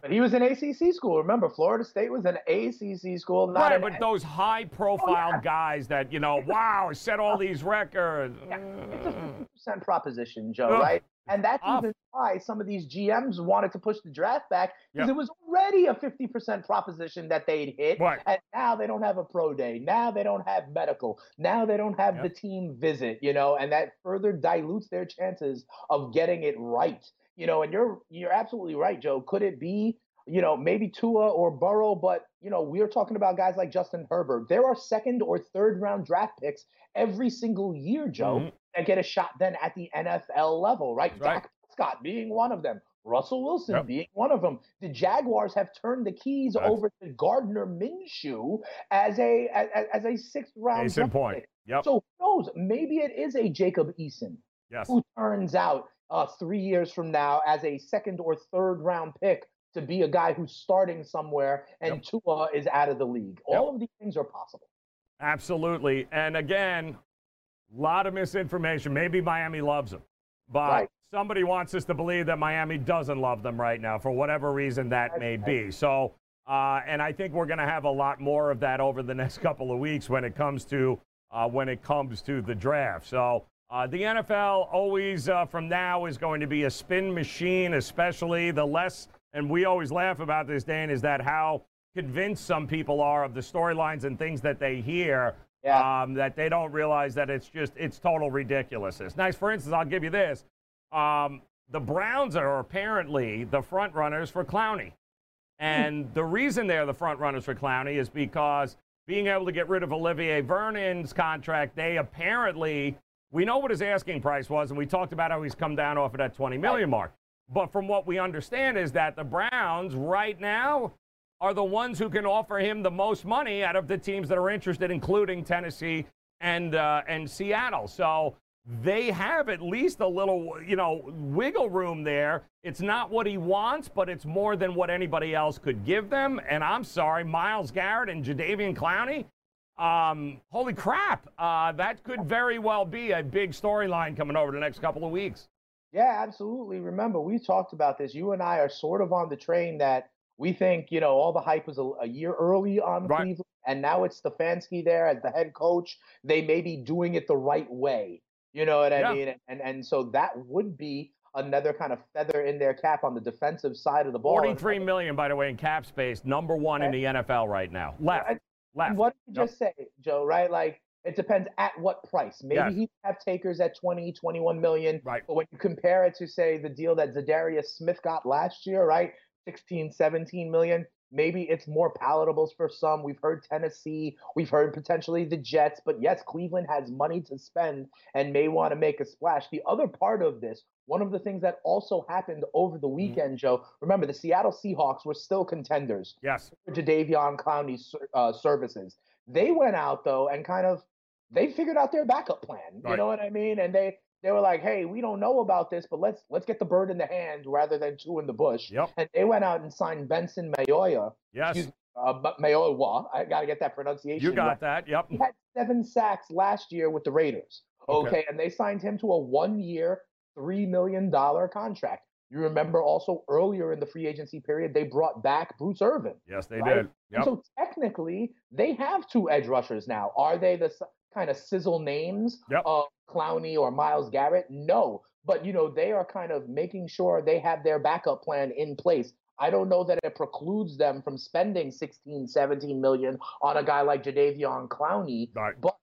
But he was an ACC school. Remember, Florida State was an ACC school. Not right, but those high profile oh, yeah. guys that, you know, wow, set all these records. Yeah. It's a 50% proposition, Joe, right? And that's even why some of these GMs wanted to push the draft back because yep. it was already a 50% proposition that they'd hit. Right. And now they don't have a pro day. Now they don't have medical. Now they don't have yep. the team visit, you know, and that further dilutes their chances of getting it right. You know, and you're you're absolutely right, Joe. Could it be, you know, maybe Tua or Burrow, but you know, we're talking about guys like Justin Herbert. There are second or third round draft picks every single year, Joe. Mm-hmm and get a shot then at the NFL level, right? right. Dak Prescott being one of them. Russell Wilson yep. being one of them. The Jaguars have turned the keys That's... over to Gardner Minshew as a as, as a sixth round. Case in point. Yep. So who knows? Maybe it is a Jacob Eason yes. who turns out uh, three years from now as a second or third round pick to be a guy who's starting somewhere and yep. Tua is out of the league. Yep. All of these things are possible. Absolutely. And again, a lot of misinformation. Maybe Miami loves him, but right. somebody wants us to believe that Miami doesn't love them right now for whatever reason that may be. So, uh, and I think we're going to have a lot more of that over the next <laughs> couple of weeks when it comes to uh, when it comes to the draft. So. Uh, the NFL always uh, from now is going to be a spin machine, especially the less, and we always laugh about this, Dan, is that how convinced some people are of the storylines and things that they hear yeah. um, that they don't realize that it's just it's total ridiculousness. Nice, for instance, I'll give you this: um, the Browns are apparently the front runners for Clowney, and hmm. the reason they're the front runners for Clowney is because being able to get rid of Olivier Vernon's contract, they apparently we know what his asking price was, and we talked about how he's come down off of that 20 million mark. But from what we understand is that the Browns right now are the ones who can offer him the most money out of the teams that are interested, including Tennessee and uh, and Seattle. So they have at least a little, you know, wiggle room there. It's not what he wants, but it's more than what anybody else could give them. And I'm sorry, Myles Garrett and Jadeveon Clowney. Um, holy crap! Uh, that could very well be a big storyline coming over the next couple of weeks. Yeah, absolutely. Remember, we talked about this. You and I are sort of on the train that we think, you know, all the hype was a, a year early on right. Cleveland, and now it's Stefanski there as the head coach. They may be doing it the right way. You know what I yeah. mean? And and so that would be another kind of feather in their cap on the defensive side of the ball. Forty-three million, by the way, in cap space, number one in the NFL right now. Left, left. what did you just say, Joe? Right? Like it depends at what price. Maybe yes. he have takers at 20, 21 million. Right. But when you compare it to say the deal that Za'Darius Smith got last year, right? 16, 17 million. Maybe it's more palatable for some. We've heard Tennessee, we've heard potentially the Jets, but yes, Cleveland has money to spend and may want to make a splash. The other part of this, one of the things that also happened over the mm-hmm. weekend. Joe, remember the Seattle Seahawks were still contenders. Yes. For Jadeveon Clowney's uh, services. They went out though and kind of they figured out their backup plan. You right. know what I mean? And they they were like, "Hey, we don't know about this, but let's let's get the bird in the hand rather than two in the bush." Yep. And they went out and signed Benson Mayowa. Yes. Excuse, uh, Mayowa. I got to get that pronunciation. You got right. that. Yep. He had seven sacks last year with the Raiders. Okay. okay. And they signed him to a one-year, three million dollar contract. You remember also earlier in the free agency period, they brought back Bruce Irvin. Yes, they right? did. Yep. So technically, they have two edge rushers now. Are they the kind of sizzle names yep. of Clowney or Myles Garrett? No. But, you know, they are kind of making sure they have their backup plan in place. I don't know that it precludes them from spending 16, 17 million on a guy like Jadeveon Clowney, right. but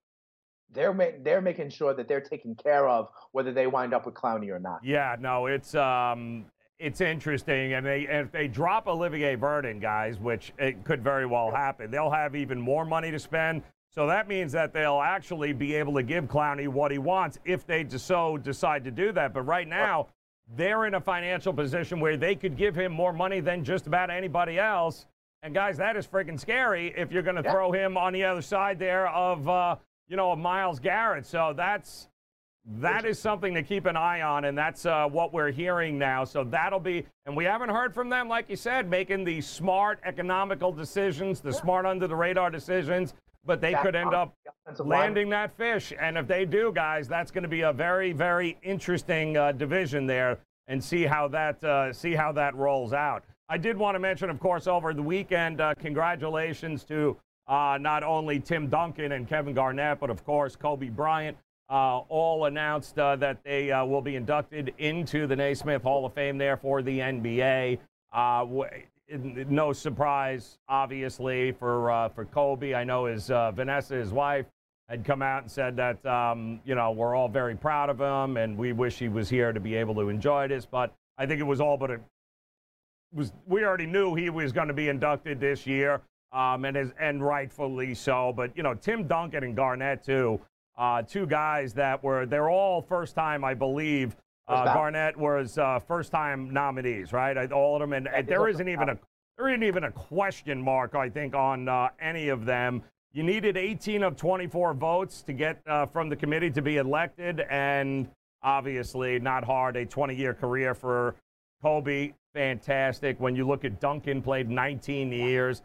they're ma- they're making sure that they're taken care of whether they wind up with Clowney or not. Yeah, no, it's um it's interesting, and they and if they drop Olivier Vernon, guys, which it could very well happen, they'll have even more money to spend. So that means that they'll actually be able to give Clowney what he wants if they so decide to do that. But right now, they're in a financial position where they could give him more money than just about anybody else. And guys, that is freaking scary if you're going to yeah. throw him on the other side there of, uh, you know, of Myles Garrett. So that's that is something to keep an eye on, and that's uh, what we're hearing now. So that'll be, and we haven't heard from them, like you said, making the smart, economical decisions, the smart under the radar decisions but they could end up landing that fish. And if they do, guys, that's going to be a very, very interesting uh, division there, and see how that uh, see how that rolls out. I did want to mention, of course, over the weekend, uh, congratulations to uh, not only Tim Duncan and Kevin Garnett, but of course Kobe Bryant. Uh, all announced uh, that they will be inducted into the Naismith Hall of Fame there for the NBA no surprise, obviously, for uh, for Kobe. I know his uh, Vanessa, his wife, had come out and said that um, you know we're all very proud of him, and we wish he was here to be able to enjoy this. But I think it was all but it was. We already knew he was going to be inducted this year, um, and is, and rightfully so. But you know, Tim Duncan and Garnett too, uh, two guys that were they're all first time, I believe, uh, Garnett was uh, first-time nominees, right? All of them, and, there isn't even a there isn't even a question mark, I think, on uh, any of them. You needed 18 of 24 votes to get uh, from the committee to be elected, and obviously not hard. A 20 year career for Kobe, fantastic. When you look at Duncan, played 19 years,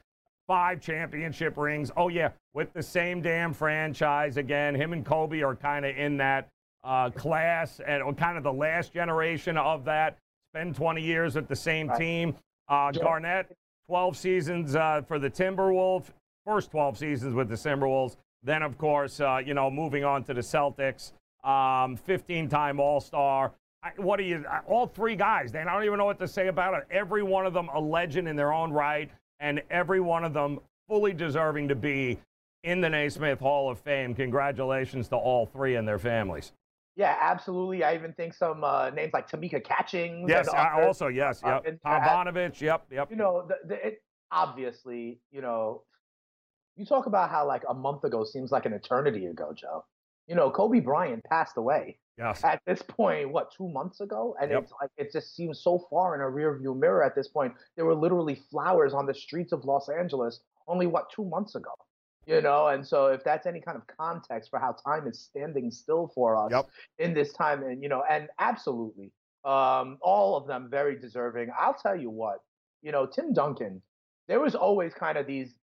five championship rings. Oh, yeah, with the same damn franchise again. Him and Kobe are kind of in that uh, class and kind of the last generation of that. Spend 20 years at the same team. Uh, Garnett, 12 seasons uh, for the Timberwolves, first 12 seasons with the Timberwolves. Then, of course, uh, you know, moving on to the Celtics, 15 um, time All Star. What are you, all three guys, Dan, I don't even know what to say about it. Every one of them a legend in their own right, and every one of them fully deserving to be in the Naismith Hall of Fame. Congratulations to all three and their families. Yeah, absolutely. I even think some uh, names like Tamika Catchings. Yes, I also yes, yep. Tomjanovich, yep, yep. You know, the, the, it, obviously, you know, you talk about how like a month ago seems like an eternity ago, Joe. You know, Kobe Bryant passed away. Yes. At this point, what two months ago, and yep. it's like it just seems so far in a rearview mirror. At this point, there were literally flowers on the streets of Los Angeles only what two months ago you know and so if that's any kind of context for how time is standing still for us yep. in this time and you know and absolutely um, all of them very deserving i'll tell you what you know tim duncan there was always kind of these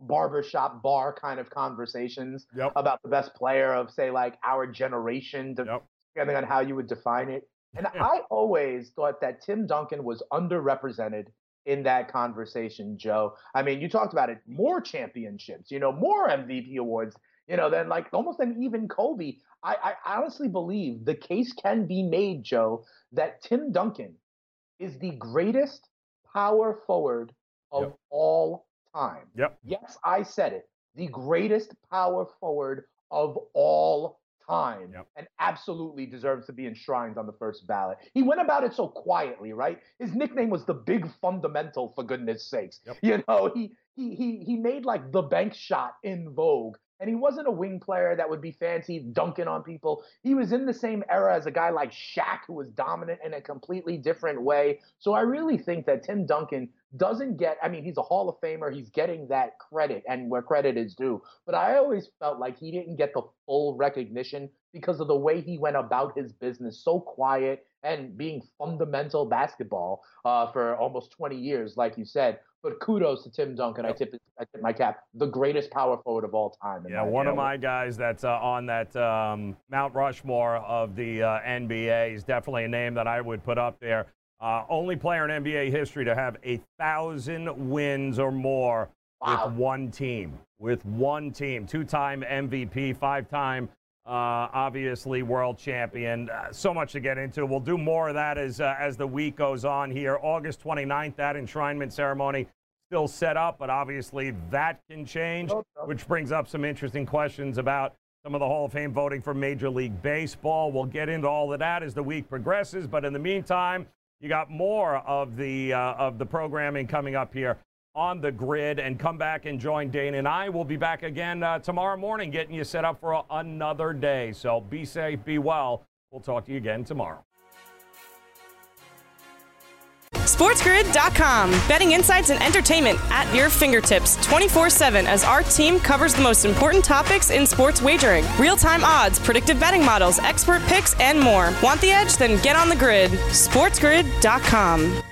barbershop bar kind of conversations yep. about the best player of say like our generation yep. depending on how you would define it and i always thought that tim duncan was underrepresented in that conversation, Joe. I mean, you talked about it, more championships, you know, more MVP awards, you know, than like almost an even Kobe. I, I honestly believe the case can be made, Joe, that Tim Duncan is the greatest power forward of yep. all time. Yep. Yes, I said it. The greatest power forward of all time yep. and absolutely deserves to be enshrined on the first ballot. He went about it so quietly, right? His nickname was the big fundamental for goodness sakes. Yep. You know, he he he he made like the bank shot in vogue and he wasn't a wing player that would be fancy dunking on people. He was in the same era as a guy like Shaq, who was dominant in a completely different way. So I really think that Tim Duncan doesn't get, I mean, he's a Hall of Famer. He's getting that credit and where credit is due. But I always felt like he didn't get the full recognition because of the way he went about his business, so quiet and being fundamental basketball uh, for almost 20 years, like you said. But kudos to Tim Duncan. I tip I tip my cap. The greatest power forward of all time. Yeah, one of my guys that's uh, on that um, Mount Rushmore of the uh, NBA is definitely a name that I would put up there. Uh, only player in NBA history to have a thousand wins or more wow. with one team. With one team, two-time MVP, five-time uh, obviously world champion. Uh, so much to get into. We'll do more of that as uh, as the week goes on here. August 29th, that enshrinement ceremony still set up, but obviously that can change, which brings up some interesting questions about some of the Hall of Fame voting for Major League Baseball. We'll get into all of that as the week progresses, but in the meantime, you got more of the uh, of the programming coming up here on the grid and come back and join Dane and I. We'll be back again uh, tomorrow morning getting you set up for a, another day. So be safe, be well. We'll talk to you again tomorrow. SportsGrid.com. Betting insights and entertainment at your fingertips 24 7 as our team covers the most important topics in sports wagering real time odds, predictive betting models, expert picks, and more. Want the edge? Then get on the grid. SportsGrid.com.